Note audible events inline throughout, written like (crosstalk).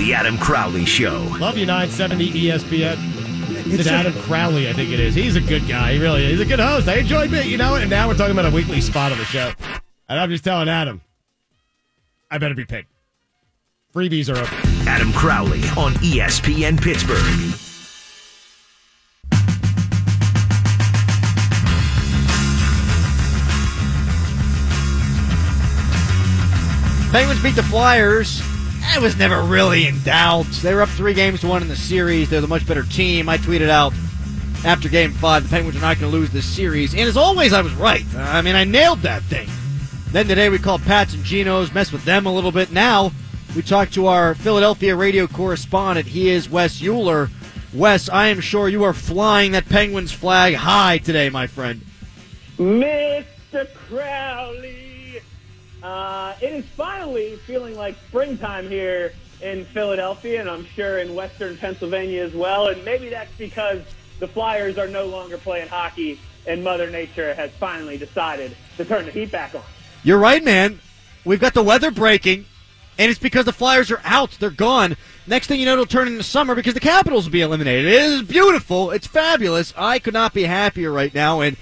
The Adam Crowley Show. Love you, 970 ESPN. It's Adam Crowley, I think it is. He's a good guy. He really is. He's a good host. I enjoy it, you know. And now we're talking about a weekly spot on the show. And I'm just telling Adam, I better be paid. Freebies are open. Adam Crowley on ESPN Pittsburgh. Penguins beat the Flyers. I was never really in doubt. They were up three games to one in the series. They're the much better team. I tweeted out after game five, the Penguins are not going to lose this series. And as always, I was right. I mean, I nailed that thing. Then today we called Pats and Genos, messed with them a little bit. Now we talked to our Philadelphia radio correspondent. He is Wes Euler. Wes, I am sure you are flying that Penguins flag high today, my friend. Mr. Crowley. Uh, it is finally feeling like springtime here in Philadelphia, and I'm sure in Western Pennsylvania as well. And maybe that's because the Flyers are no longer playing hockey, and Mother Nature has finally decided to turn the heat back on. You're right, man. We've got the weather breaking, and it's because the Flyers are out. They're gone. Next thing you know, it'll turn into summer because the Capitals will be eliminated. It is beautiful. It's fabulous. I could not be happier right now. And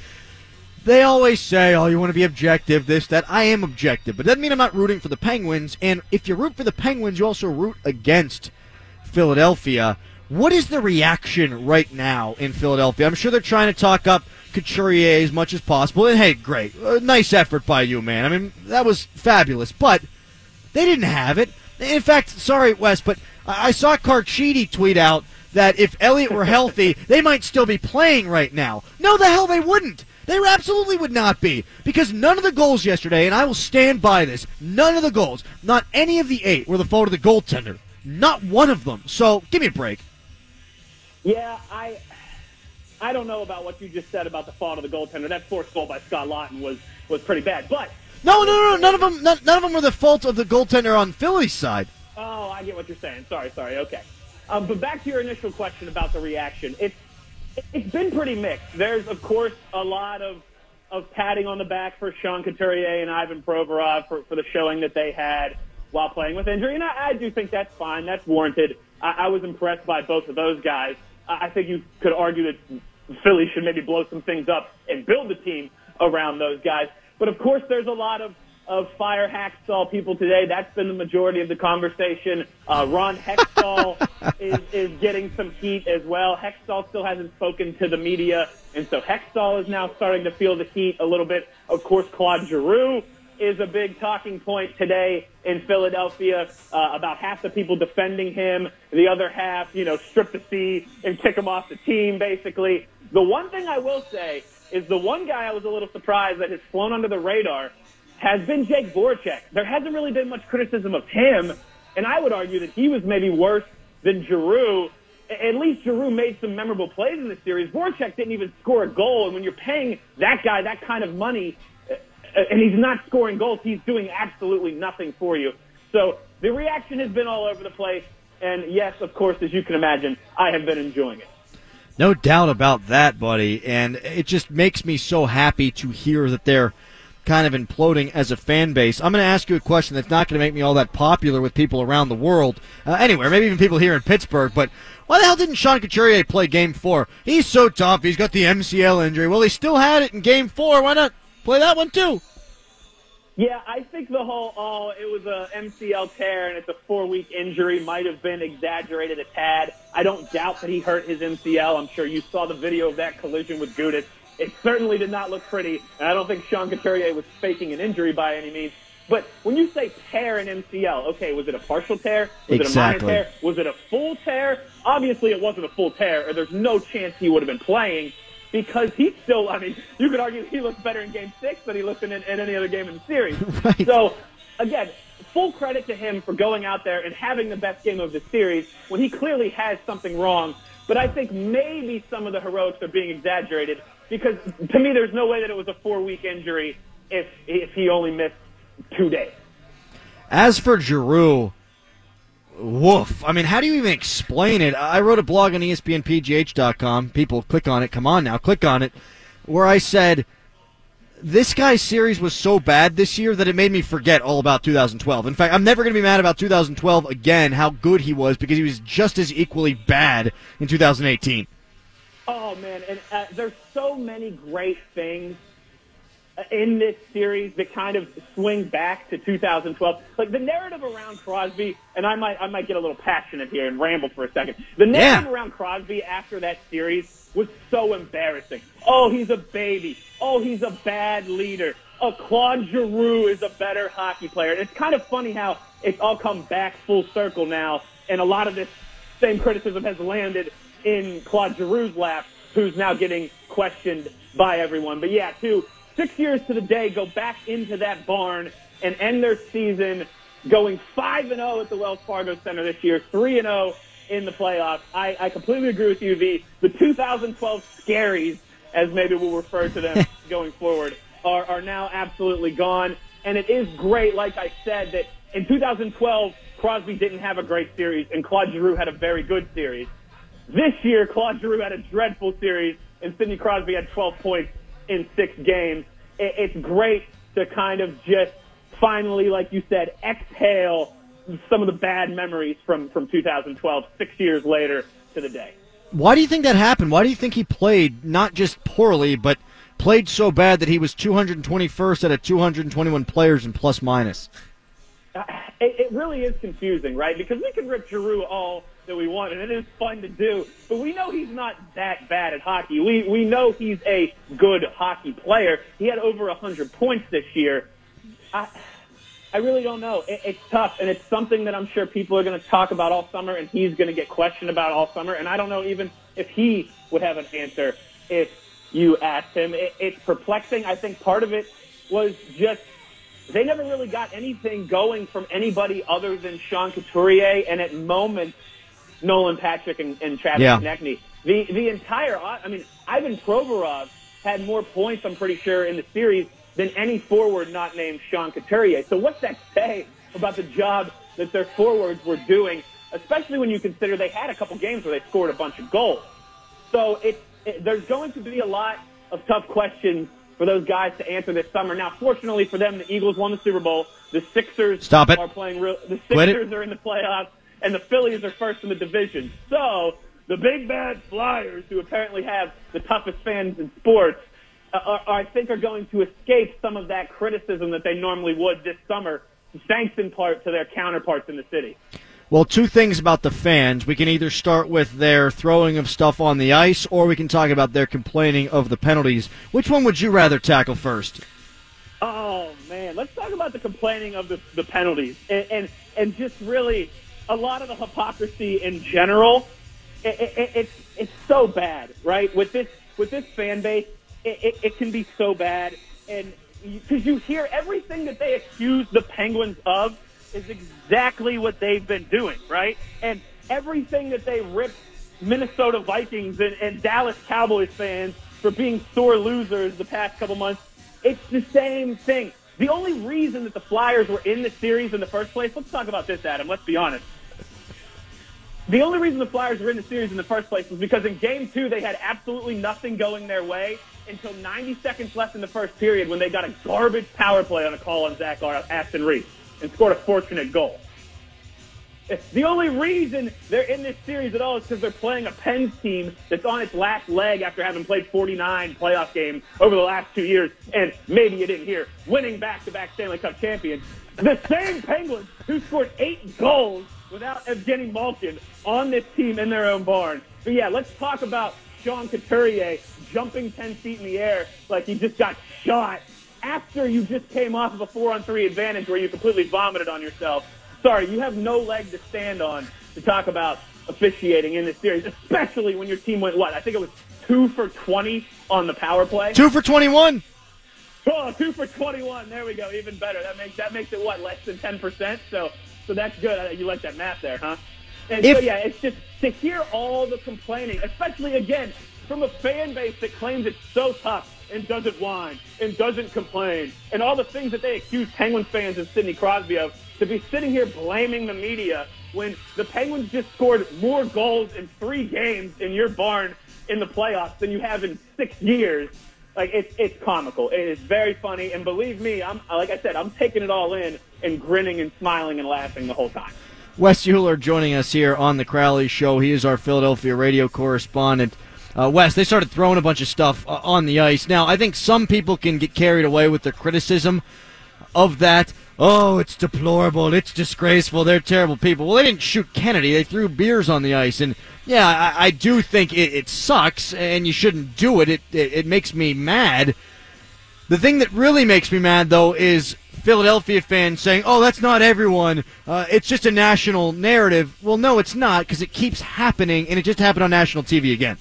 they always say, oh, you want to be objective, this, that. I am objective. But it doesn't mean I'm not rooting for the Penguins. And if you root for the Penguins, you also root against Philadelphia. What is the reaction right now in Philadelphia? I'm sure they're trying to talk up Couturier as much as possible. And hey, great. Uh, nice effort by you, man. I mean, that was fabulous. But they didn't have it. In fact, sorry, Wes, but I I saw Carchidi tweet out that if Elliott were healthy, (laughs) they might still be playing right now. No, the hell they wouldn't. They absolutely would not be. Because none of the goals yesterday, and I will stand by this, none of the goals, not any of the eight, were the fault of the goaltender. Not one of them. So give me a break. Yeah, I I don't know about what you just said about the fault of the goaltender. That fourth goal by Scott Laughton was was pretty bad. But No, no, no, none of them. None, none of them were the fault of the goaltender on Philly's side. Oh, I get what you're saying. Sorry, sorry. Okay. Um, but back to your initial question about the reaction. It's it's been pretty mixed. There's of course a lot of of patting on the back for Sean Couturier and Ivan Provorov for, for the showing that they had while playing with injury, and I, I do think that's fine. That's warranted. I, I was impressed by both of those guys. I, I think you could argue that Philly should maybe blow some things up and build the team around those guys. But of course, there's a lot of of fire Hakstol people today. That's been the majority of the conversation. Uh, Ron Hextall (laughs) is, is getting some heat as well. Hextall still hasn't spoken to the media, and so Hextall is now starting to feel the heat a little bit. Of course, Claude Giroux is a big talking point today in Philadelphia. Uh, about half the people defending him, the other half, you know, strip the C and kick him off the team, basically. The one thing I will say is the one guy I was a little surprised that has flown under the radar has been Jake Voracek. There hasn't really been much criticism of him, and I would argue that he was maybe worse than Giroux. At least Giroux made some memorable plays in the series. Voracek didn't even score a goal, and when you're paying that guy that kind of money, uh, and he's not scoring goals, he's doing absolutely nothing for you. So the reaction has been all over the place, and yes, of course, as you can imagine, I have been enjoying it. No doubt about that, buddy. And it just makes me so happy to hear that they're kind of imploding as a fan base. I'm going to ask you a question that's not going to make me all that popular with people around the world, uh, anywhere, maybe even people here in Pittsburgh. But why the hell didn't Sean Couturier play Game Four? He's so tough. He's got the MCL injury. Well, he still had it in Game Four. Why not play that one too? Yeah, I think the whole oh it was a MCL tear and it's a four week injury might have been exaggerated a tad. I don't doubt that he hurt his MCL. I'm sure you saw the video of that collision with Gudas. It certainly did not look pretty, and I don't think Sean Couturier was faking an injury by any means. But when you say tear an MCL, okay, was it a partial tear? Was Exactly. it a minor tear? Was it a full tear? Obviously, it wasn't a full tear, or there's no chance he would have been playing because he's still. I mean, you could argue he looked better in Game Six than he looked in, in any other game in the series. (laughs) Right. So, again, full credit to him for going out there and having the best game of the series when he clearly has something wrong. But I think maybe some of the heroics are being exaggerated because to me, there's no way that it was a four-week injury if if he only missed two days. As for Giroux, woof. I mean, how do you even explain it? I wrote a blog on ESPNPGH.com. People click on it. Come on now, click on it. Where I said this guy's series was so bad this year that it made me forget all about 2012. In fact, I'm never going to be mad about 2012 again, how good he was, because he was just as equally bad in 2018. Oh man, and uh, there's so many great things uh, in this series that kind of swing back to 2012. Like the narrative around Crosby, and I might I might get a little passionate here and ramble for a second. The narrative Yeah. around Crosby after that series was so embarrassing. Oh, he's a baby. Oh, he's a bad leader. Oh, Claude Giroux is a better hockey player. And it's kind of funny how it's all come back full circle now, and a lot of this same criticism has landed in Claude Giroux's lap, who's now getting questioned by everyone. But yeah, two six years to the day, go back into that barn and end their season going five and zero at the Wells Fargo Center this year, three and zero in the playoffs. I, I completely agree with you. The the 2012 scaries, as maybe we'll refer to them (laughs) going forward, are are now absolutely gone. And it is great, like I said, that in 2012 Crosby didn't have a great series, and Claude Giroux had a very good series. This year, Claude Giroux had a dreadful series, and Sidney Crosby had 12 points in six games. It's great to kind of just finally, like you said, exhale some of the bad memories from, from 2012, six years later to the day. Why do you think that happened? Why do you think he played not just poorly, but played so bad that he was 221st out of 221 players in plus minus? Uh, it, it really is confusing, right? Because we can rip Giroux all that we want, and it is fun to do. But we know he's not that bad at hockey. We we know he's a good hockey player. He had over hundred points this year. I I really don't know. It, it's tough, and it's something that I'm sure people are going to talk about all summer, and he's going to get questioned about all summer. And I don't know even if he would have an answer if you asked him. It, it's perplexing. I think part of it was just they never really got anything going from anybody other than Sean Couturier, and at moments, Nolan Patrick and, and Travis Yeah. Konecny. The the entire, I mean, Ivan Provorov had more points, I'm pretty sure, in the series than any forward not named Sean Couturier. So what's that say about the job that their forwards were doing, especially when you consider they had a couple games where they scored a bunch of goals. So it, it, there's going to be a lot of tough questions for those guys to answer this summer. Now, fortunately for them, the Eagles won the Super Bowl. The Sixers Stop it. are playing real. The Sixers are in the playoffs, and the Phillies are first in the division. So the big bad Flyers, who apparently have the toughest fans in sports, uh, are, are, I think are going to escape some of that criticism that they normally would this summer, thanks in part to their counterparts in the city. Well, two things about the fans. We can either start with their throwing of stuff on the ice, or we can talk about their complaining of the penalties. Which one would you rather tackle first? Oh man, let's talk about the complaining of the, the penalties and, and and just really a lot of the hypocrisy in general. It, it, it's it's so bad, right? With this with this fan base, it, it, it can be so bad, and because you hear everything that they accuse the Penguins of is exactly what they've been doing, right? And everything that they rip Minnesota Vikings and, and Dallas Cowboys fans for being sore losers the past couple months, it's the same thing. The only reason that the Flyers were in the series in the first place, let's talk about this, Adam. Let's be honest. The only reason the Flyers were in the series in the first place was because in game two, they had absolutely nothing going their way until 90 seconds left in the first period when they got a garbage power play on a call on Zach Aston Reese and scored a fortunate goal. The only reason they're in this series at all is because they're playing a Pens team that's on its last leg after having played 49 playoff games over the last two years, and maybe you didn't hear, winning back-to-back Stanley Cup champions. The same Penguins who scored eight goals without Evgeny Malkin on this team in their own barn. But yeah, let's talk about Sean Couturier jumping 10 feet in the air like he just got shot after you just came off of a four-on-three advantage where you completely vomited on yourself. Sorry, you have no leg to stand on to talk about officiating in this series, especially when your team went what? I think it was two for 20 on the power play. Two for 21. Oh, two for 21. There we go. Even better. That makes that makes it what less than 10 percent. So so that's good. You like that math there, huh? And so yeah, it's just to hear all the complaining, especially again from a fan base that claims it's so tough and doesn't whine and doesn't complain and all the things that they accuse Penguins fans and Sidney Crosby of, to be sitting here blaming the media when the Penguins just scored more goals in three games in your barn in the playoffs than you have in six years. like it's it's comical. It is very funny, and believe me, I'm like I said, I'm taking it all in and grinning and smiling and laughing the whole time. Wes Euler joining us here on the Crowley Show. He is our Philadelphia radio correspondent. Uh, Wes, they started throwing a bunch of stuff uh, on the ice. Now, I think some people can get carried away with their criticism of that. Oh, it's deplorable. It's disgraceful. They're terrible people. Well, they didn't shoot Kennedy. They threw beers on the ice. And, yeah, I, I do think it, it, sucks, and you shouldn't do it. It, it. it makes me mad. The thing that really makes me mad, though, is Philadelphia fans saying, "Oh, that's not everyone. Uh, it's just a national narrative." Well, no, it's not because it keeps happening, and it just happened on national TV again.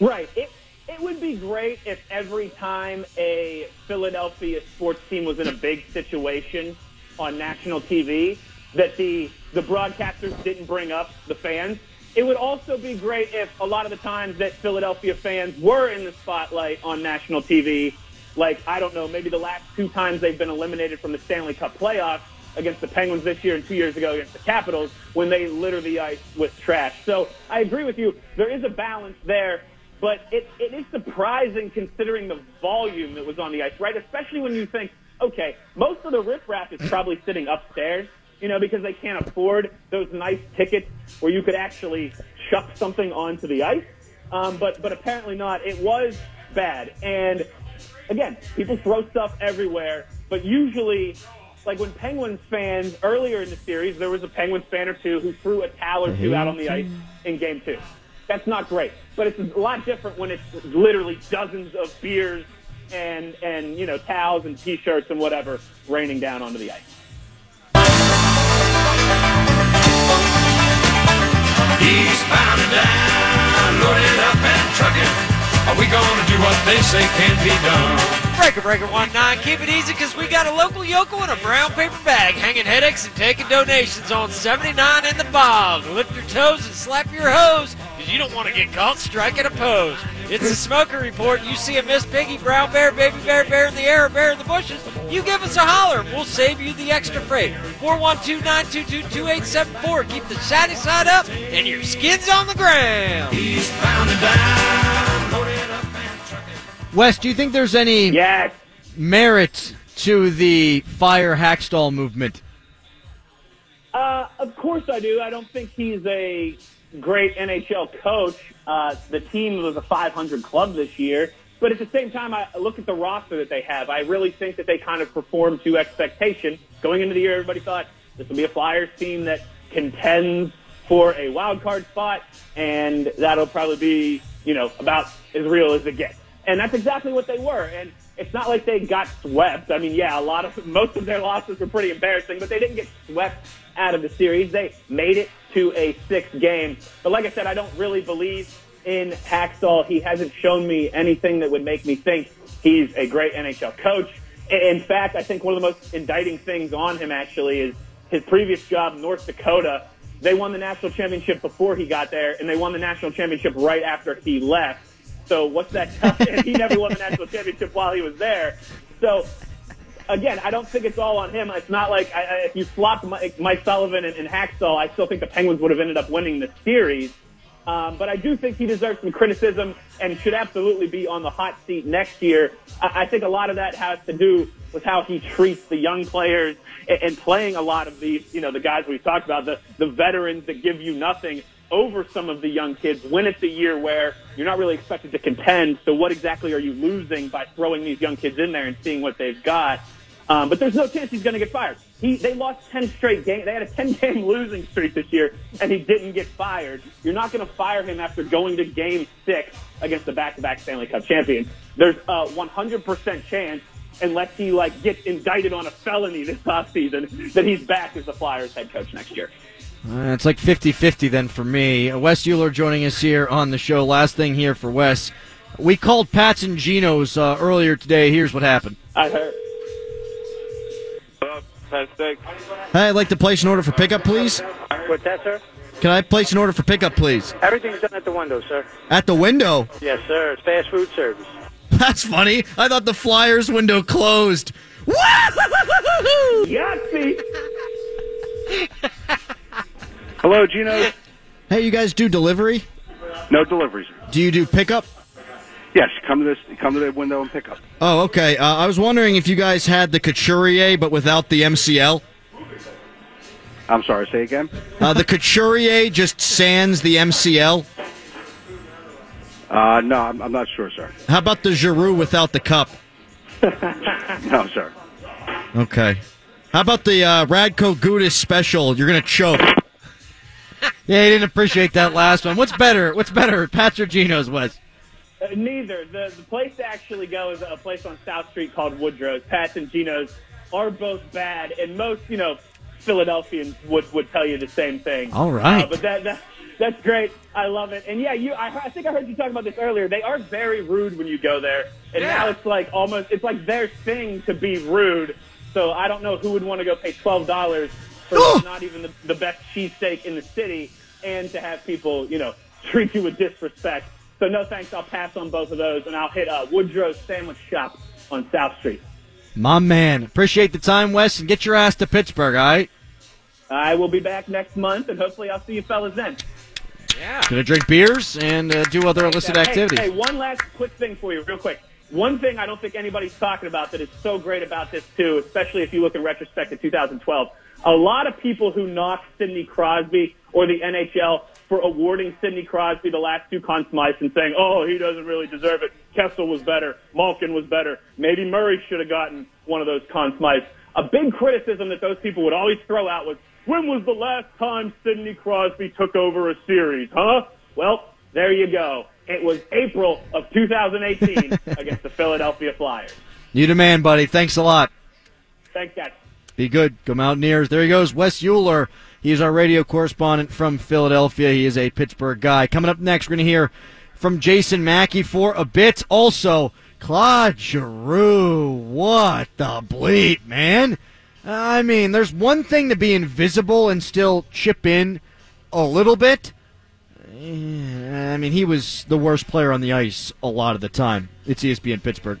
Right. It it would be great if every time a Philadelphia sports team was in a big situation on national TV, that the the broadcasters didn't bring up the fans. It would also be great if a lot of the times that Philadelphia fans were in the spotlight on national TV like, I don't know, maybe the last two times they've been eliminated from the Stanley Cup playoffs against the Penguins this year and two years ago against the Capitals when they litter the ice with trash. So I agree with you. There is a balance there, but it, it is surprising considering the volume that was on the ice, right? Especially when you think, okay, most of the riffraff is probably sitting upstairs, you know, because they can't afford those nice tickets where you could actually chuck something onto the ice. Um, but, but apparently not. It was bad. And again, people throw stuff everywhere, but usually, like when Penguins fans earlier in the series, there was a Penguins fan or two who threw a towel or two out on the ice in game two. That's not great, but it's a lot different when it's literally dozens of beers and and you know towels and t-shirts and whatever raining down onto the ice. Eastbound and down, loaded up and trucking. Are we gonna do what they say can't be done? Breaker Breaker 1-9. Keep it easy because we got a local yokel in a brown paper bag hanging headaches and taking donations on 79 in the bog. Lift your toes and slap your hose because you don't want to get caught striking a pose. It's the Smoker Report. You see a Miss Piggy, brown bear, baby bear, bear in the air, bear in the bushes. You give us a holler and we'll save you the extra freight. 412-922-2874. Keep the shiny side up and your skin's on the ground. Eastbound and down. Wes, do you think there's any yes. merit to the fire Hakstol movement? Uh, of course I do. I don't think he's a great NHL coach. Uh, the team was a 500 club this year. But at the same time, I look at the roster that they have. I really think that they kind of performed to expectation. Going into the year, everybody thought this will be a Flyers team that contends for a wild card spot, and that'll probably be, you know, about as real as it gets. And that's exactly what they were. And it's not like they got swept. I mean, yeah, a lot of (laughs) most of their losses were pretty embarrassing, but they didn't get swept out of the series. They made it to a sixth game. But like I said, I don't really believe in Hakstol. He hasn't shown me anything that would make me think he's a great NHL coach. In fact, I think one of the most indicting things on him actually is his previous job, North Dakota. They won the national championship before he got there, and they won the national championship right after he left. So what's that? (laughs) he never won the national championship while he was there. So again, I don't think it's all on him. It's not like I, I, if you flopped Mike, Mike Sullivan and, and Hakstol, I still think the Penguins would have ended up winning the series. Um, but I do think he deserves some criticism and should absolutely be on the hot seat next year. I, I think a lot of that has to do with how he treats the young players and, and playing a lot of these, you know, the guys we've talked about, the, the veterans that give you nothing over some of the young kids when it's a year where you're not really expected to contend. So what exactly are you losing by throwing these young kids in there and seeing what they've got? Um, but there's no chance he's going to get fired. He, they lost 10 straight games. They had a 10 (laughs) game losing streak this year, and he didn't get fired. You're not going to fire him after going to game six against the back to back Stanley Cup champion. There's a 100% chance, unless he like gets indicted on a felony this offseason, that he's back as the Flyers head coach next year. Uh, it's like 50 50 then for me. Uh, Wes Euler joining us here on the show. Last thing here for Wes. We called Pat's and Geno's uh, earlier today. Here's what happened. I heard. Hey, I'd like to place an order for pickup, please. What's that, sir? Can I place an order for pickup, please? Everything's done at the window, sir. At the window? Yes, sir. It's fast food service. (laughs) That's funny. I thought the Flyers window closed. Yahtzee! (laughs) Hello, Gino. Hey, you guys do delivery? No deliveries. Do you do pickup? Yes, come to this. Come to the window and pick up. Oh, okay. Uh, I was wondering if you guys had the Couturier, but without the MCL. I'm sorry. Say again. Uh, the Couturier just sands the MCL. Uh, no, I'm, I'm not sure, sir. How about the Giroux without the cup? (laughs) No, sir. Okay. How about the uh, Radko Gudas special? You're gonna choke. (laughs) yeah, he didn't appreciate that last one. What's better? What's better, Pats or Geno's, Wes? Uh, neither. The the place to actually go is a place on South Street called Woodrow's. Pat's and Geno's are both bad, and most you know Philadelphians would would tell you the same thing. All right. Uh, but that, that that's great. I love it. And yeah, you. I, I think I heard you talk about this earlier. They are very rude when you go there, and Yeah. now it's like almost it's like their thing to be rude. So I don't know who would want to go pay twelve dollars for Oh! not even the, the best cheesesteak in the city, and to have people you know treat you with disrespect. So no thanks. I'll pass on both of those, and I'll hit uh, Woodrow's Sandwich Shop on South Street. My man. Appreciate the time, Wes, and get your ass to Pittsburgh, all right? I will be back next month, and hopefully I'll see you fellas then. Yeah. Gonna drink beers and uh, do other illicit Hey, activities. Hey, one last quick thing for you, real quick. One thing I don't think anybody's talking about that is so great about this too, especially if you look in retrospect to 2012. A lot of people who knock Sidney Crosby or the NHL for awarding Sidney Crosby the last two Conn Smythes and saying, "Oh, he doesn't really deserve it. Kessel was better. Malkin was better. Maybe Murray should have gotten one of those Conn Smythes." A big criticism that those people would always throw out was, "When was the last time Sidney Crosby took over a series? Huh?" Well, there you go. It was April of 2018 (laughs) against the Philadelphia Flyers. You the man, buddy. Thanks a lot. Thanks, guys. Be good. Go Mountaineers. There he goes, Wes Euler. He's our radio correspondent from Philadelphia. He is a Pittsburgh guy. Coming up next, we're going to hear from Jason Mackey for a bit. Also, Claude Giroux. What the bleep, man? I mean, there's one thing to be invisible and still chip in a little bit. Eh, I mean, he was the worst player on the ice a lot of the time. It's ESPN Pittsburgh.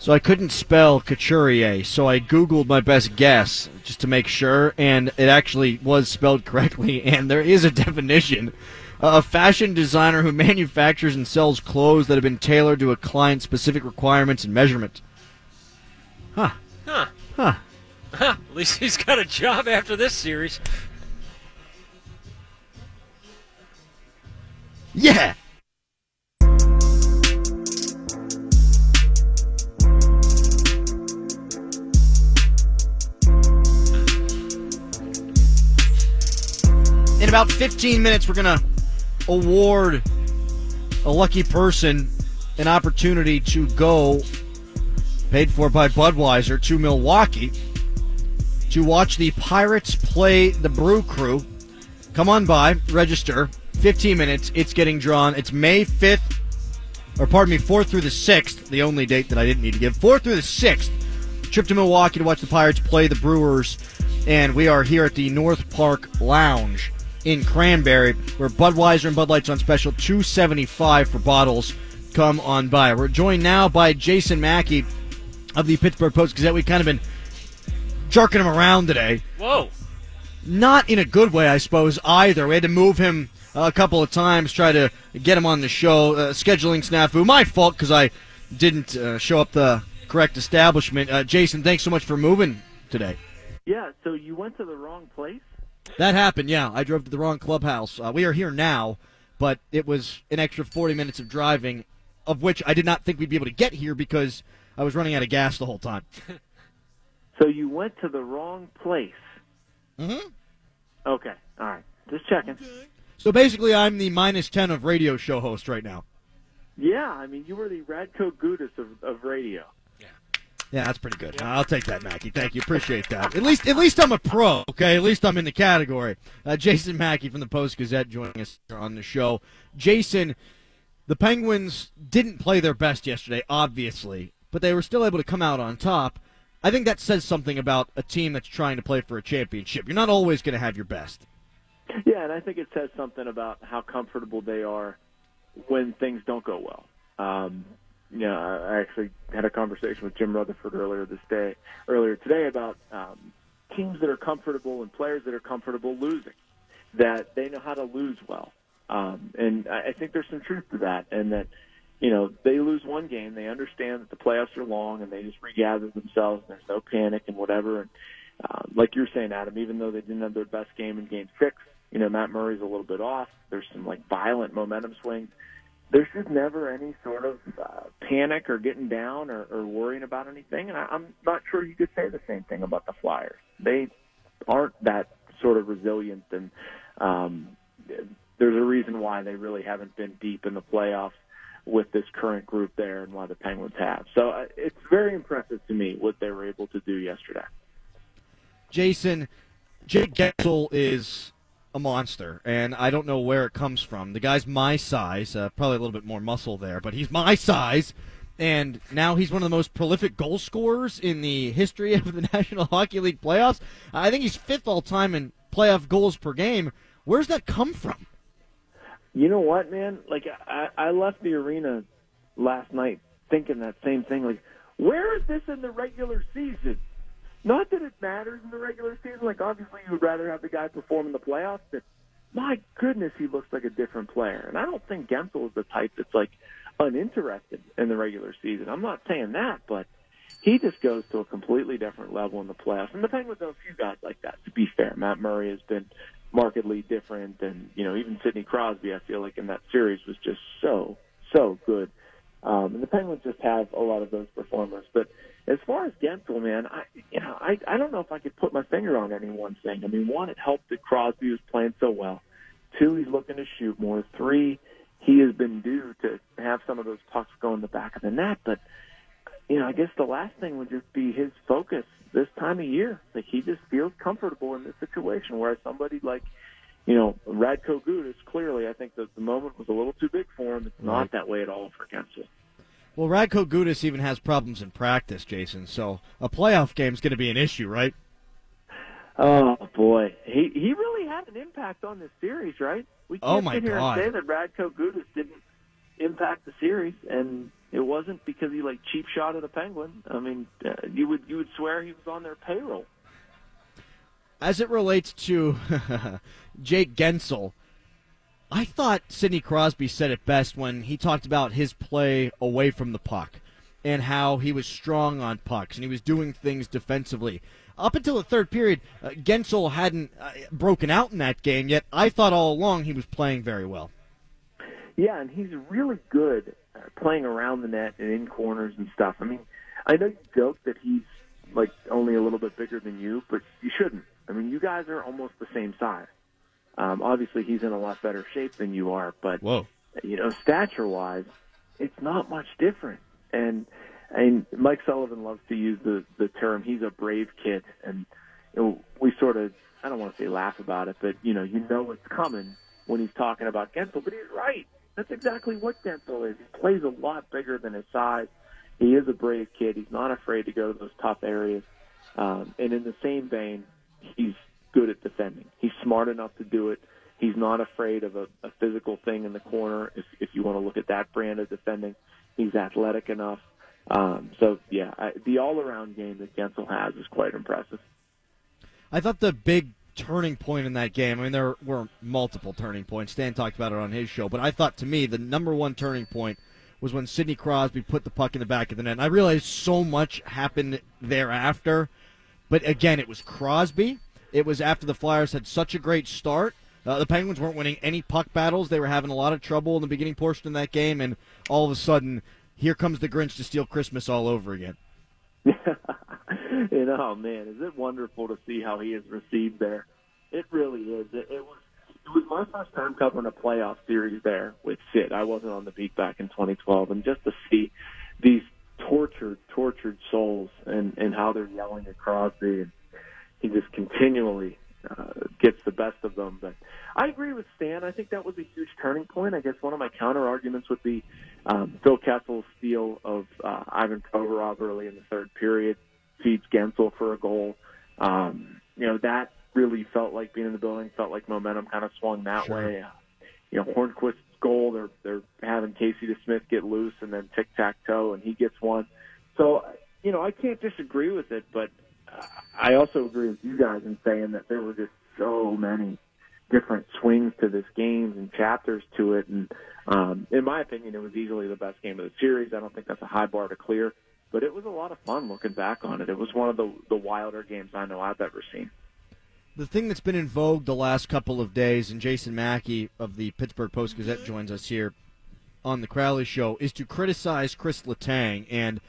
So I couldn't spell Couturier, so I Googled my best guess just to make sure, and it actually was spelled (laughs) correctly, and there is a definition. Uh, a fashion designer who manufactures and sells clothes that have been tailored to a client's specific requirements and measurement. Huh. Huh. Huh. Huh. At least he's got a job after this series. Yeah. In about 15 minutes, we're going to award a lucky person an opportunity to go, paid for by Budweiser, to Milwaukee to watch the Pirates play the Brew Crew. Come on by, register. 15 minutes. It's getting drawn. It's May 5th, or pardon me, 4th through the 6th, the only date that I didn't need to give. 4th through the 6th. Trip to Milwaukee to watch the Pirates play the Brewers. And we are here at the North Park Lounge in Cranberry, where Budweiser and Bud Light's on special 275 for bottles. Come on by. We're joined now by Jason Mackey of the Pittsburgh Post Gazette. We've kind of been jerking him around today Whoa. not in a good way, I suppose, either. We had to move him a couple of times, try to get him on the show. Uh, scheduling snafu, my fault because I didn't uh, show up the correct establishment. Uh, Jason, thanks so much for moving today. Yeah, so you went to the wrong place? That happened, yeah. I drove to the wrong clubhouse. Uh, we are here now, but it was an extra 40 minutes of driving, of which I did not think we'd be able to get here because I was running out of gas the whole time. (laughs) So you went to the wrong place. Mm-hmm. Okay, all right. Just checking. So basically, I'm the minus 10 of radio show host right now. Yeah, I mean, you were the Radko Gudas of, of radio. Yeah, that's pretty good. I'll take that, Mackey. Thank you. Appreciate that. At least, at least I'm a pro. Okay, at least I'm in the category. Uh, Jason Mackey from the Post Gazette joining us on the show. Jason, The Penguins didn't play their best yesterday, obviously, but they were still able to come out on top. I think that says something about a team that's trying to play for a championship. You're not always going to have your best. Yeah, and I think it says something about how comfortable they are when things don't go well. Um, you know, I actually had a conversation with Jim Rutherford earlier this day, earlier today, about um, teams that are comfortable and players that are comfortable losing. That they know how to lose well, um, and I I think there's some truth to that. And that, you know, they lose one game, they understand that the playoffs are long, and they just regather themselves. And there's no panic and whatever. And uh, like you're saying, Adam, even though they didn't have their best game in Game Six, you know, Matt Murray's a little bit off. There's some like violent momentum swings there's just never any sort of uh, panic or getting down or, or worrying about anything. And I, I'm not sure you could say the same thing about the Flyers. They aren't that sort of resilient, and um, there's a reason why they really haven't been deep in the playoffs with this current group there, and why the Penguins have. So uh, it's very impressive to me what they were able to do yesterday. Jason, Jake Guentzel is a monster, and I don't know where it comes from. The guy's my size, uh, probably a little bit more muscle there, but he's my size, and now he's one of the most prolific goal scorers in the history (laughs) of the National Hockey League playoffs. I think he's fifth all time in playoff goals per game. Where's that come from? You know what, man? Like I, I left the arena last night thinking that same thing. Like, where is this in the regular season? Not that it matters in the regular season. Like, obviously, you would rather have the guy perform in the playoffs. But my goodness, he looks like a different player. And I don't think Guentzel is the type that's like uninterested in the regular season. I'm not saying that, but he just goes to a completely different level in the playoffs. And the Penguins have a few guys like that. To be fair, Matt Murray has been markedly different, and you know, even Sidney Crosby, I feel like in that series was just so so good. Um, and the Penguins just have a lot of those performers. But as far as Guentzel, man, I you know I I don't know if I could put my finger on any one thing. I mean, one, it helped that Crosby was playing so well. Two, he's looking to shoot more. Three, he has been due to have some of those pucks go in the back of the net. But you know, I guess the last thing would just be his focus this time of year. Like he just feels comfortable in this situation, whereas somebody like you know, Radko Gudas, clearly, I think that the moment was a little too big for him. It's not Right. that way at all for Guentzel. Well, Radko Gudas even has problems in practice, Jason. So a playoff game is going to be an issue, right? Oh boy, he he really had an impact on this series, right? We can't Oh, my sit here God. and say that Radko Gudas didn't impact the series, and it wasn't because he like cheap shot at a Penguin. I mean, uh, you would you would swear he was on their payroll. As it relates to (laughs) Jake Guentzel, I thought Sidney Crosby said it best when he talked about his play away from the puck and how he was strong on pucks and he was doing things defensively. Up until the third period, uh, Guentzel hadn't uh, broken out in that game yet. I thought all along he was playing very well. Yeah, and he's really good playing around the net and in corners and stuff. I mean, I know you joke that he's like only a little bit bigger than you, but you shouldn't. I mean, you guys are almost the same size. Um, obviously, he's in a lot better shape than you are, but Whoa. you know, stature-wise, it's not much different. And and Mike Sullivan loves to use the the term "he's a brave kid," and you know, we sort of I don't want to say laugh about it, but you know, you know what's coming when he's talking about Guentzel. But he's right. That's exactly what Guentzel is. He plays a lot bigger than his size. He is a brave kid. He's not afraid to go to those tough areas. Um, and in the same vein, he's good at defending. He's smart enough to do it. He's not afraid of a, a physical thing in the corner. If if you want to look at that brand of defending, he's athletic enough. Um, so yeah, I, the all-around game that Guentzel has is quite impressive. I thought the big turning point in that game, I mean, there were multiple turning points. Stan talked about it on his show, but I thought to me the number one turning point was when Sidney Crosby put the puck in the back of the net. And I realized so much happened thereafter, but again, it was Crosby. It was after the Flyers had such a great start. Uh, the Penguins weren't winning any puck battles. They were having a lot of trouble in the beginning portion of that game, and all of a sudden, here comes the Grinch to steal Christmas all over again. (laughs) know, oh, man, is it wonderful to see how he is received there? It really is. It, it was it was my first time covering a playoff series there with Sid. I wasn't on the beat back in 2012, and just to see these tortured, tortured souls and and how they're yelling at Crosby, and he just continually uh, gets the best of them. But I agree with Stan. I think that was a huge turning point. I guess one of my counter arguments would be um, Phil Kessel's steal of uh, Ivan Provorov early in the third period feeds Guentzel for a goal. Um, you know that really felt like being in the building. Felt like momentum kind of swung that Sure. way. Uh, you know Hornqvist's goal. They're they're having Casey DeSmith get loose and then tic tac toe, and he gets one. So you know I can't disagree with it, but I also agree with you guys in saying that there were just so many different swings to this game and chapters to it. And um, in my opinion, it was easily the best game of the series. I don't think that's a high bar to clear, but it was a lot of fun looking back on it. It was one of the the wilder games I know I've ever seen. The thing that's been in vogue the last couple of days, and Jason Mackey of the Pittsburgh Post Gazette joins us here on the Crowley Show, is to criticize Chris Letang. And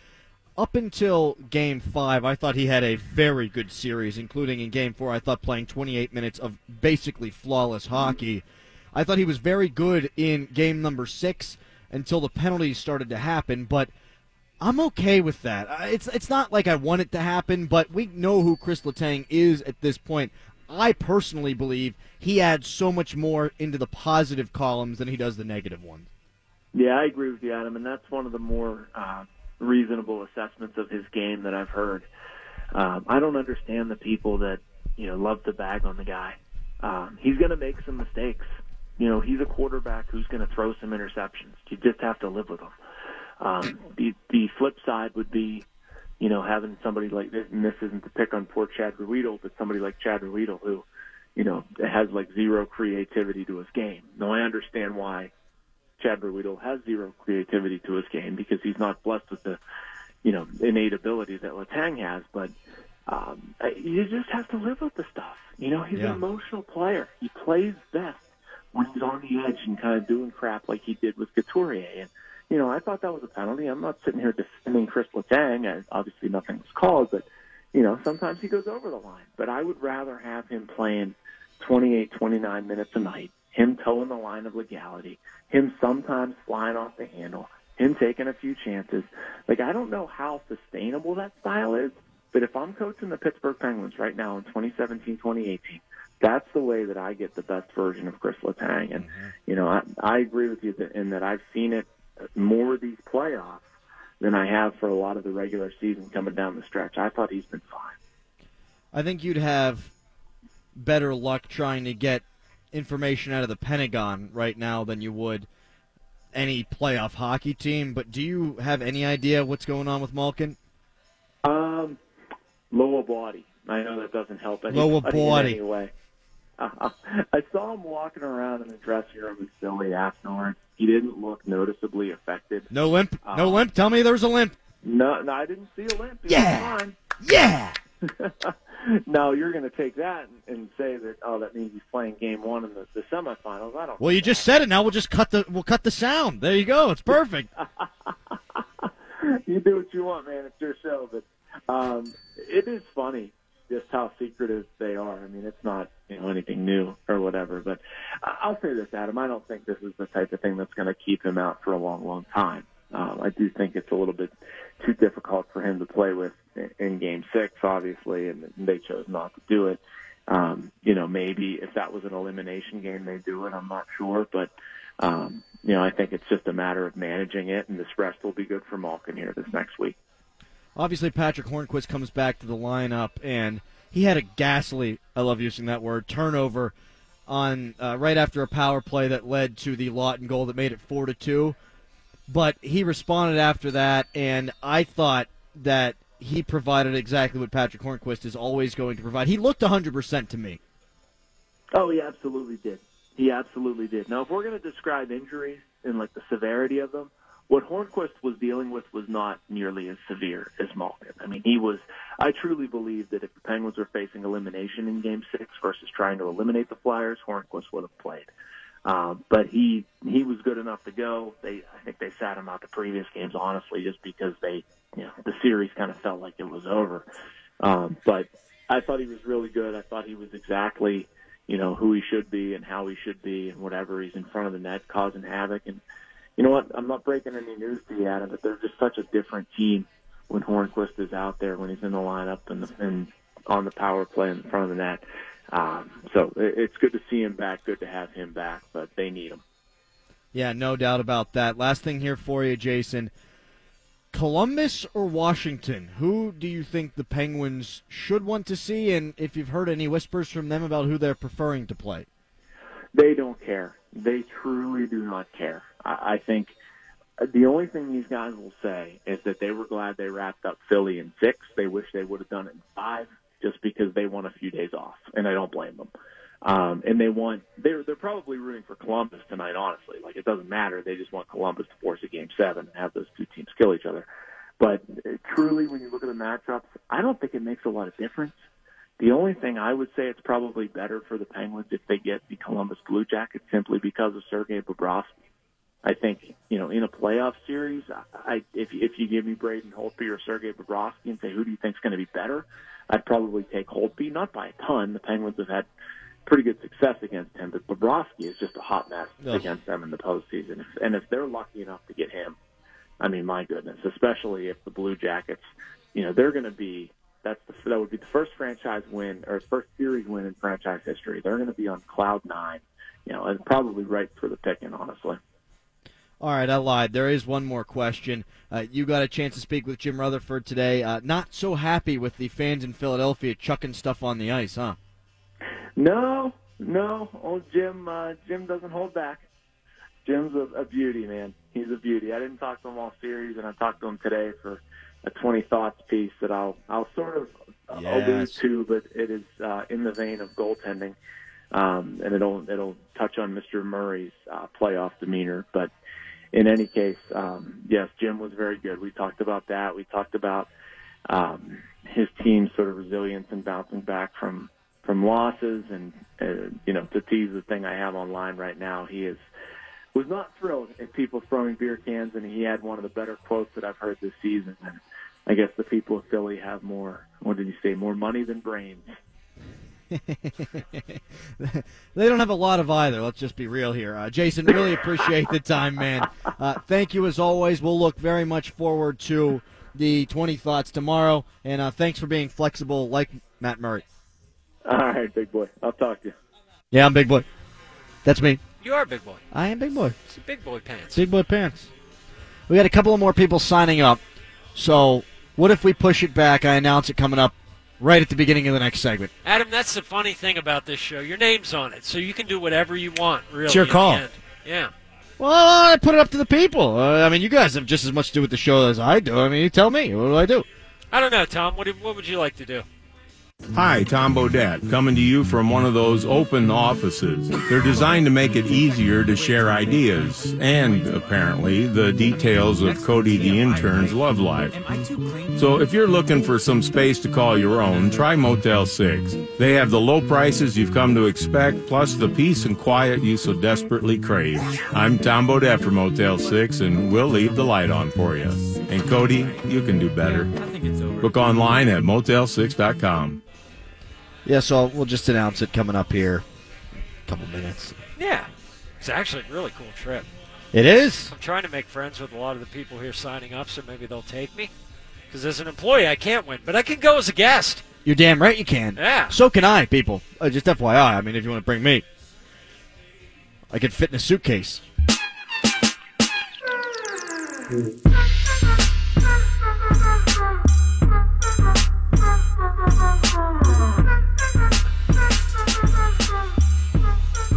up until Game Five, I thought he had a very good series, including in Game Four. I thought playing 28 minutes of basically flawless hockey. I thought he was very good in Game Number Six until the penalties started to happen, but. I'm okay with that. It's it's not like I want it to happen, but we know who Chris Letang is at this point. I personally believe he adds so much more into the positive columns than he does the negative ones. Yeah, I agree with you, Adam, and that's one of the more uh, reasonable assessments of his game that I've heard. Um, I don't understand the people that you know love to bag on the guy. Um, he's going to make some mistakes. You know, he's a quarterback who's going to throw some interceptions. You just have to live with him. Um, the the flip side would be, you know, having somebody like this, and this isn't to pick on poor Chad Ruhwedel, but somebody like Chad Ruhwedel who, you know, has like zero creativity to his game. Now I understand why Chad Ruhwedel has zero creativity to his game because he's not blessed with the, you know, innate ability that Letang has. But um, you just have to live with the stuff. You know, he's Yeah. an emotional player. He plays best when he's on the edge and kind of doing crap like he did with Couturier. And you know, I thought that was a penalty. I'm not sitting here defending Chris Letang. Obviously, nothing was called, but you know, sometimes he goes over the line. But I would rather have him playing 28, 29 minutes a night, him towing the line of legality, him sometimes flying off the handle, him taking a few chances. Like, I don't know how sustainable that style is, but if I'm coaching the Pittsburgh Penguins right now in 2017, 2018, that's the way that I get the best version of Chris Letang. And, mm-hmm. you know, I, I agree with you that, in that I've seen it more these playoffs than I have for a lot of the regular season coming down the stretch. I thought he's been fine. I think you'd have better luck trying to get information out of the Pentagon right now than you would any playoff hockey team. But do you have any idea what's going on with Malkin? Um, lower body. I know that doesn't help anybody Lower body. any way. Uh, (laughs) I saw him walking around in the dressing room with Philly afterwards. He didn't look noticeably affected. No limp. No Uh, limp. Tell me there was a limp. No, no, I didn't see a limp. He Yeah. Yeah. (laughs) now you're going to take that and, and say that oh that means he's playing game one in the, the semifinals. I don't. Well, you just said it. Now we'll just cut the we'll cut the sound. There you go. It's perfect. (laughs) you do what you want, man. It's your show, but um, it is funny just how secretive they are. I mean, it's not you know anything new or whatever. But I'll say this, Adam. I don't think this is the type of thing that's going to keep him out for a long, long time. Um, I do think it's a little bit too difficult for him to play with in, Game Six, obviously, and they chose not to do it. Um, you know, maybe if that was an elimination game, they do it. I'm not sure, but um, you know, I think it's just a matter of managing it, and this rest will be good for Malkin here this next week. Obviously, Patrick Hornqvist comes back to the lineup, and he had a ghastly, I love using that word, turnover on uh, right after a power play that led to the Laughton goal that made it four to two. But he responded after that, and I thought that he provided exactly what Patrick Hornqvist is always going to provide. He looked 100% to me. Oh, he absolutely did. He absolutely did. Now, if we're going to describe injuries and like the severity of them, what Hornqvist was dealing with was not nearly as severe as Malkin. I mean, he was. I truly believe that if the Penguins were facing elimination in Game Six versus trying to eliminate the Flyers, Hornqvist would have played. Um, but he he was good enough to go. They I think they sat him out the previous games, honestly, just because they you know the series kind of felt like it was over. Um, but I thought he was really good. I thought he was exactly you know who he should be and how he should be and whatever. He's in front of the net causing havoc. And you know what? I'm not breaking any news to you, Adam, but they're just such a different team when Hornqvist is out there when he's in the lineup and, and on the power play in front of the net. Um, so it's good to see him back. Good to have him back, but they need him. Yeah, no doubt about that. Last thing here for you, Jason. Columbus or Washington? Who do you think the Penguins should want to see? And if you've heard any whispers from them about who they're preferring to play? They don't care. They truly do not care. I, I think the only thing these guys will say is that they were glad they wrapped up Philly in six. They wish they would have done it in five, just because they want a few days off, and I don't blame them. Um, and they want they're they're probably rooting for Columbus tonight. Honestly, like it doesn't matter. They just want Columbus to force a game seven and have those two teams kill each other. But uh, truly, when you look at the matchups, I don't think it makes a lot of difference. The only thing I would say it's probably better for the Penguins if they get the Columbus Blue Jackets simply because of Sergei Bobrovsky. I think you know in a playoff series, I if if you give me Braden Holtby or Sergei Bobrovsky and say who do you think's going to be better, I'd probably take Holtby, not by a ton. The Penguins have had pretty good success against him, but Bobrovsky is just a hot mess Ugh. against them in the postseason. If, and if they're lucky enough to get him, I mean, my goodness, especially if the Blue Jackets, you know, they're going to be that's the, that would be the first franchise win or first series win in franchise history. They're going to be on cloud nine, you know, and probably right for the picking, honestly. All right, I lied. There is one more question. Uh, you got a chance to speak with Jim Rutherford today. Uh, not so happy with the fans in Philadelphia chucking stuff on the ice, huh? No, no, old Jim. Uh, Jim doesn't hold back. Jim's a, a beauty, man. He's a beauty. I didn't talk to him all series, and I talked to him today for a 20 thoughts piece that I'll I'll sort of uh, allude to, but it is uh, in the vein of goaltending, um, and it'll it'll touch on Mr. Murray's uh, playoff demeanor. But in any case, um, yes, Jim was very good. We talked about that. We talked about um, his team's sort of resilience and bouncing back from from losses, and uh, you know, to tease the thing I have online right now, he is was not thrilled at people throwing beer cans, and he had one of the better quotes that I've heard this season. And I guess the people of Philly have more. What did he say? More money than brains. (laughs) they don't have a lot of either. Let's just be real here. Uh, Jason, really appreciate the time, man. Uh, thank you as always. We'll look very much forward to the 20 thoughts tomorrow, and uh, thanks for being flexible like Matt Murray. All right, big boy. I'll talk to you. Yeah, I'm big boy. That's me. You are a big boy. I am big boy. It's big boy pants. Big boy pants. We got a couple of more people signing up. So, what if we push it back? I announce it coming up right at the beginning of the next segment. Adam, that's the funny thing about this show. Your name's on it, so you can do whatever you want. Really, It's your call. Yeah. Well, I put it up to the people. Uh, I mean, you guys have just as much to do with the show as I do. I mean, you tell me. What do I do? I don't know, Tom. What, do- what would you like to do? Hi, Tom Bodett, coming to you from one of those open offices. They're designed to make it easier to share ideas and, apparently, the details of Cody the intern's love life. So if you're looking for some space to call your own, try Motel 6. They have the low prices you've come to expect, plus the peace and quiet you so desperately crave. I'm Tom Bodett from Motel 6, and we'll leave the light on for you. And Cody, you can do better. Book online at motel6.com. Yeah, so we'll just announce it coming up here. A couple minutes. Yeah. It's actually a really cool trip. It is. I'm trying to make friends with a lot of the people here signing up, so maybe they'll take me. Because as an employee, I can't win, but I can go as a guest. You're damn right you can. Yeah. So can I, people. Uh, just FYI. I mean, if you want to bring me, I could fit in a suitcase. (laughs)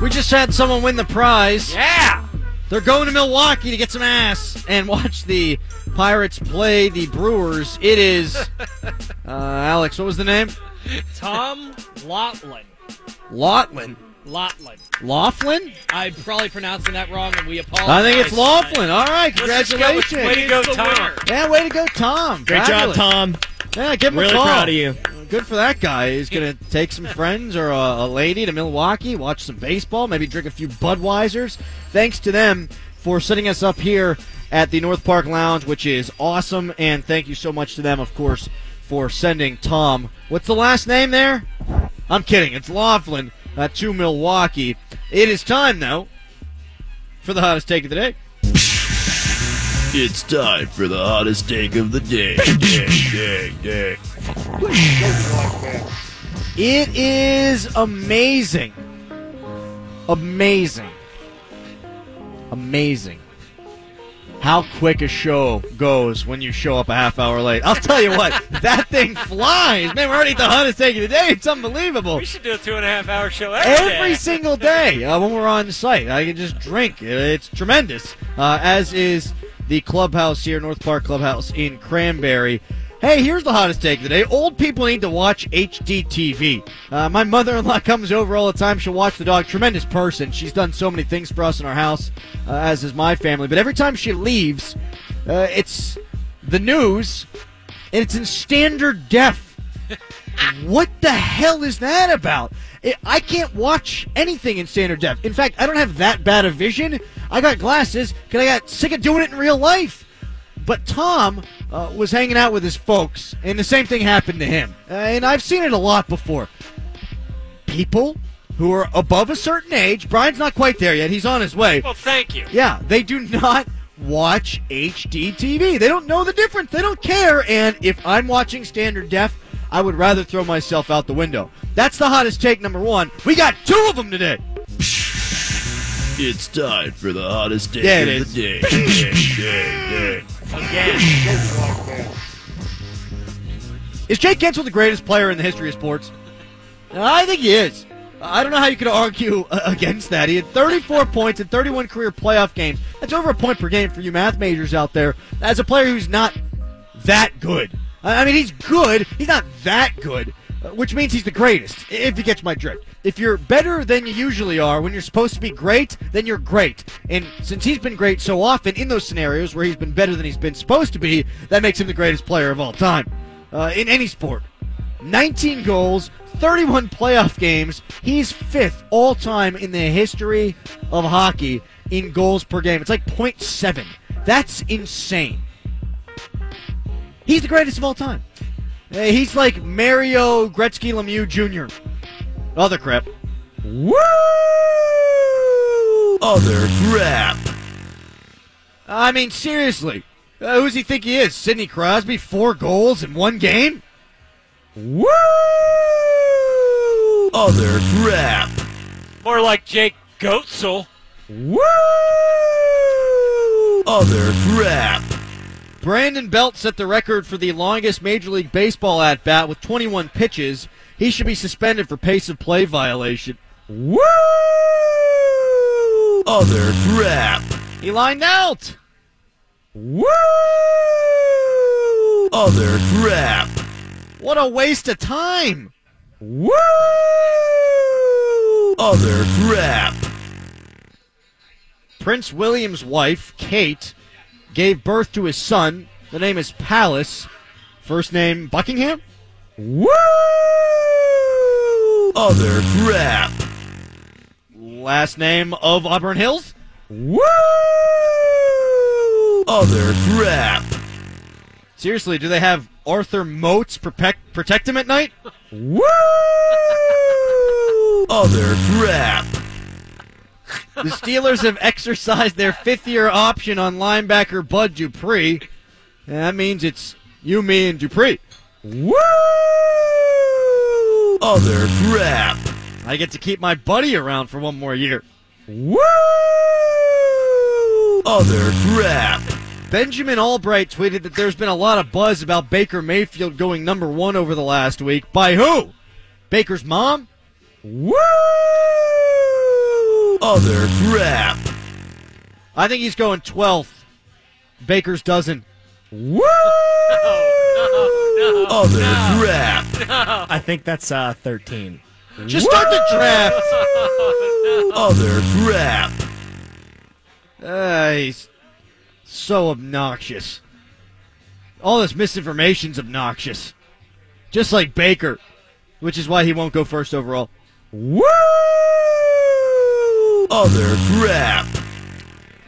We just had someone win the prize. Yeah. They're going to Milwaukee to get some ass and watch the Pirates play the Brewers. It is (laughs) uh, Alex. What was the name? Tom Lotlin. Lotlin. Lotlin. Laughlin? I'm probably pronouncing that wrong, and we apologize. I think it's Laughlin. All right, Let's go congratulations. way to go, Tom. Yeah, way to go, Tom. Great job, Tom. Yeah, give him Really a call. proud of you. Good for that guy. He's going to take some friends or a, a lady to Milwaukee, watch some baseball, maybe drink a few Budweisers. Thanks to them for setting us up here at the North Park Lounge, which is awesome. And thank you so much to them, of course, for sending Tom. What's the last name there? I'm kidding. It's Laughlin uh, to Milwaukee. It is time, though, for the hottest take of the day. It's time for the hottest take of the day. day, day, day. It is amazing. Amazing. Amazing. How quick a show goes when you show up a half hour late. I'll tell you what, (laughs) that thing flies. Man, we're already at the hottest take of the day. It's unbelievable. We should do a two and a half hour show every day. Every single day uh, when we're on site, I can just drink. It's tremendous. Uh, as is the clubhouse here, North Park Clubhouse in Cranberry. Hey, here's the hottest take of the day. Old people need to watch HDTV. Uh, my mother-in-law (laughs) comes over all the time. She'll watch the dog. Tremendous person. She's done so many things for us in our house, uh, as is my family. But every time she leaves, uh, it's the news, and it's in standard def. (laughs) what the hell is that about? I- can't watch anything in standard def. In fact, I don't have that bad of vision. I got glasses because I got sick of doing it in real life. But Tom uh, was hanging out with his folks, and the same thing happened to him. Uh, and I've seen it a lot before. People who are above a certain age, Brian's not quite there yet, he's on his way. Well, thank you. Yeah, they do not watch HD TV. They don't know the difference. They don't care. And if I'm watching standard def, I would rather throw myself out the window. That's the hottest take number one. We got two of them today. It's time for the hottest take Yeah, of is. the day. Day, day, day. Is Jake Guentzel the greatest player in the history of sports? I think he is. I don't know how you could argue uh, against that. He had 34 points in 31 career playoff games. That's over a point per game for you math majors out there. As a player who's not that good. I mean, he's good. He's not that good, uh, which means he's the greatest, if you catch my drift. If you're better than you usually are when you're supposed to be great, then you're great. And since he's been great so often in those scenarios where he's been better than he's been supposed to be, that makes him the greatest player of all time uh, in any sport. 19 goals, 31 playoff games. He's fifth all time in the history of hockey in goals per game. It's like 0.7. That's insane. He's the greatest of all time. He's like Mario Gretzky Lemieux Jr. Other crap. Woo! Other crap. I mean, seriously. Uh, who does he think he is? Sidney Crosby? Four goals in one game? Woo! Other crap. More like Jake Goetzel. Woo! Other crap. Brandon Belt set the record for the longest Major League Baseball at bat with 21 pitches. He should be suspended for pace of play violation. Woo! Other crap. He lined out. Woo! Other crap. What a waste of time. Woo! Other crap. Prince William's wife, Kate, gave birth to his son. The name is Palace. First name Buckingham? Woo! Other crap. Last name of Auburn Hills? Woo! Other crap. Seriously, do they have Arthur Moats protect, protect him at night? Woo! Other crap. The Steelers have exercised their fifth year option on linebacker Bud Dupree. And that means it's you, me, and Dupree. Woo! Other crap. I get to keep my buddy around for one more year. Woo! Other crap. Benjamin Albright tweeted that there's been a lot of buzz about Baker Mayfield going number one over the last week. By who? Baker's mom? Woo! Other crap. I think he's going 12th. Baker's dozen. Woo! (laughs) Other crap. I think that's uh, 13. Just start the draft. (laughs) Other crap. Uh, he's so obnoxious. All this misinformation's obnoxious. Just like Baker, which is why he won't go first overall. Woo! Other crap.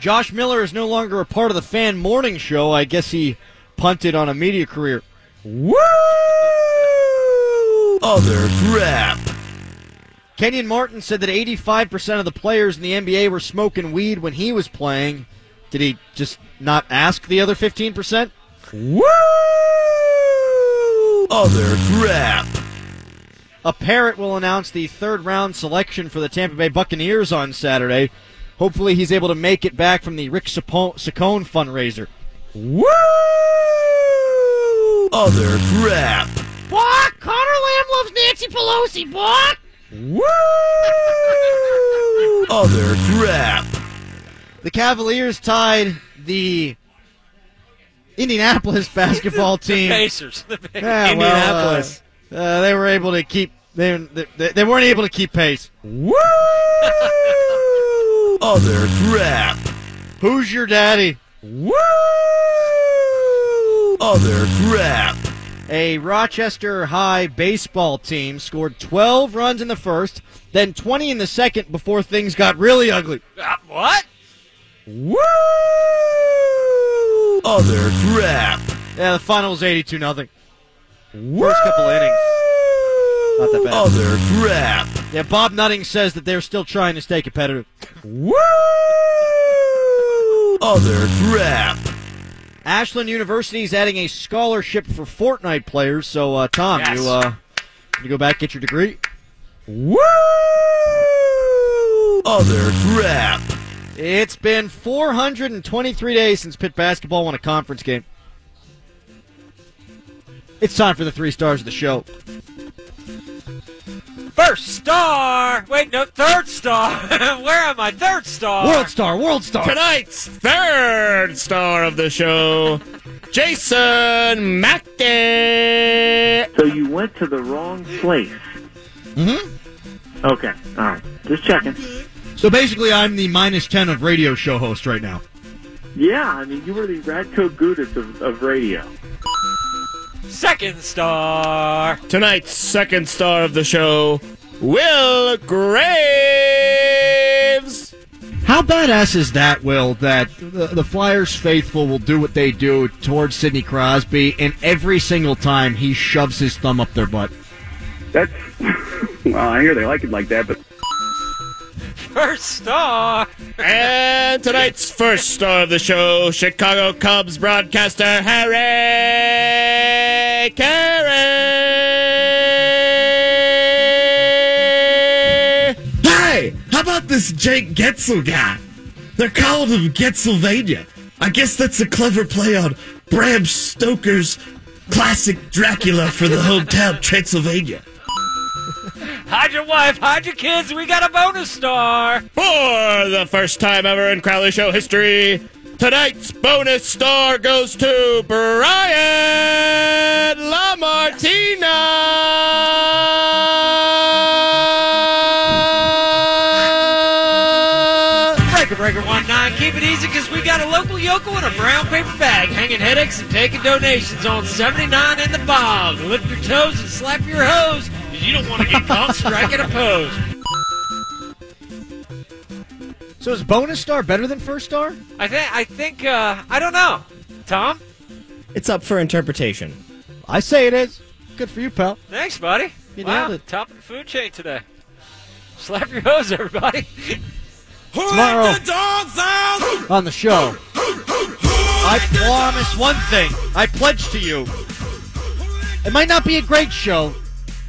Josh Miller is no longer a part of the fan morning show. I guess he punted on a media career. Woo! Other crap. Kenyon Martin said that 85% of the players in the NBA were smoking weed when he was playing. Did he just not ask the other 15%? Woo! Other crap. A parrot will announce the third round selection for the Tampa Bay Buccaneers on Saturday. Hopefully, he's able to make it back from the Rick Sapo- Saccone fundraiser. Woo! Other crap. Boy, Conor Lamb loves Nancy Pelosi, boy. Woo! (laughs) Other crap. The Cavaliers tied the Indianapolis (laughs) basketball team. Pacers. The Yeah, well, Indianapolis. uh, uh, they were able to keep. They, they, they weren't able to keep pace. Woo! (laughs) Other crap. Who's your daddy? Woo! Other crap. A Rochester High baseball team scored 12 runs in the first, then 20 in the second before things got really ugly. Uh, what? Woo! Other crap. Yeah, the final was 82 nothing. First couple innings. Not that bad. Other crap. Yeah, Bob Nutting says that they're still trying to stay competitive. Woo! Other crap. Ashland University is adding a scholarship for Fortnite players. So, uh, Tom, Yes. you uh, you go back get your degree. Woo! Other crap. It's been 423 days since Pitt basketball won a conference game. It's time for the three stars of the show. First star. Wait, no, third star. (laughs) Where am I? Third star. World star, world star. Tonight's third star of the show, Jason Mackey. So you went to the wrong place. Mm-hmm. Okay, all right. Just checking. So basically, I'm the minus 10 of radio show host right now. Yeah, I mean, you were the Radko Gudas of, of radio. Second star. Tonight's second star of the show, Will Graves. How badass is that, Will, that the, the Flyers faithful will do what they do towards Sidney Crosby, and every single time he shoves his thumb up their butt? That's (laughs) well, I hear they like it like that, but First star. And tonight's first star of the show, Chicago Cubs broadcaster Harry Caray. Hey, how about this Jake Getzel guy? They're calling him Getzylvania. I guess that's a clever play on Bram Stoker's classic Dracula for the (laughs) hometown Transylvania. Hide your wife, hide your kids. We got a bonus star. For the first time ever in Crowley Show history, tonight's bonus star goes to Brian LaMartina. Breaker Breaker One Nine. Keep it easy because we got a local yokel in a brown paper bag, hanging headaches and taking donations on 79 in the bog. Lift your toes and slap your hose you don't want to get caught striking a pose. So is bonus star better than first star? I think. I think. Uh, I don't know. Tom. It's up for interpretation. I say it is. Good for you, pal. Thanks, buddy. You wow, nailed it. top of the food chain today. Slap your hose, everybody. Tomorrow on the show, I promise one thing. I pledge to you. It might not be a great show,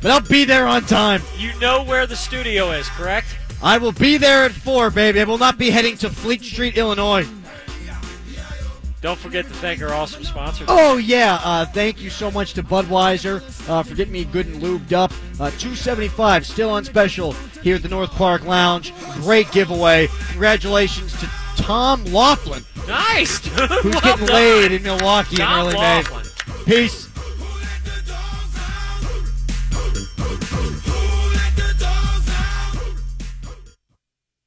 but I'll be there on time. You know where the studio is, correct? I will be there at 4, baby. I will not be heading to Fleet Street, Illinois. Don't forget to thank our awesome sponsors. Oh, yeah. Uh, thank you so much to Budweiser uh, for getting me good and lubed up. Uh, 275 still on special here at the North Park Lounge. Great giveaway. Congratulations to Tom Laughlin, Nice, dude. (laughs) who's Well getting done. laid in Milwaukee Tom in early Laughlin. May. Peace.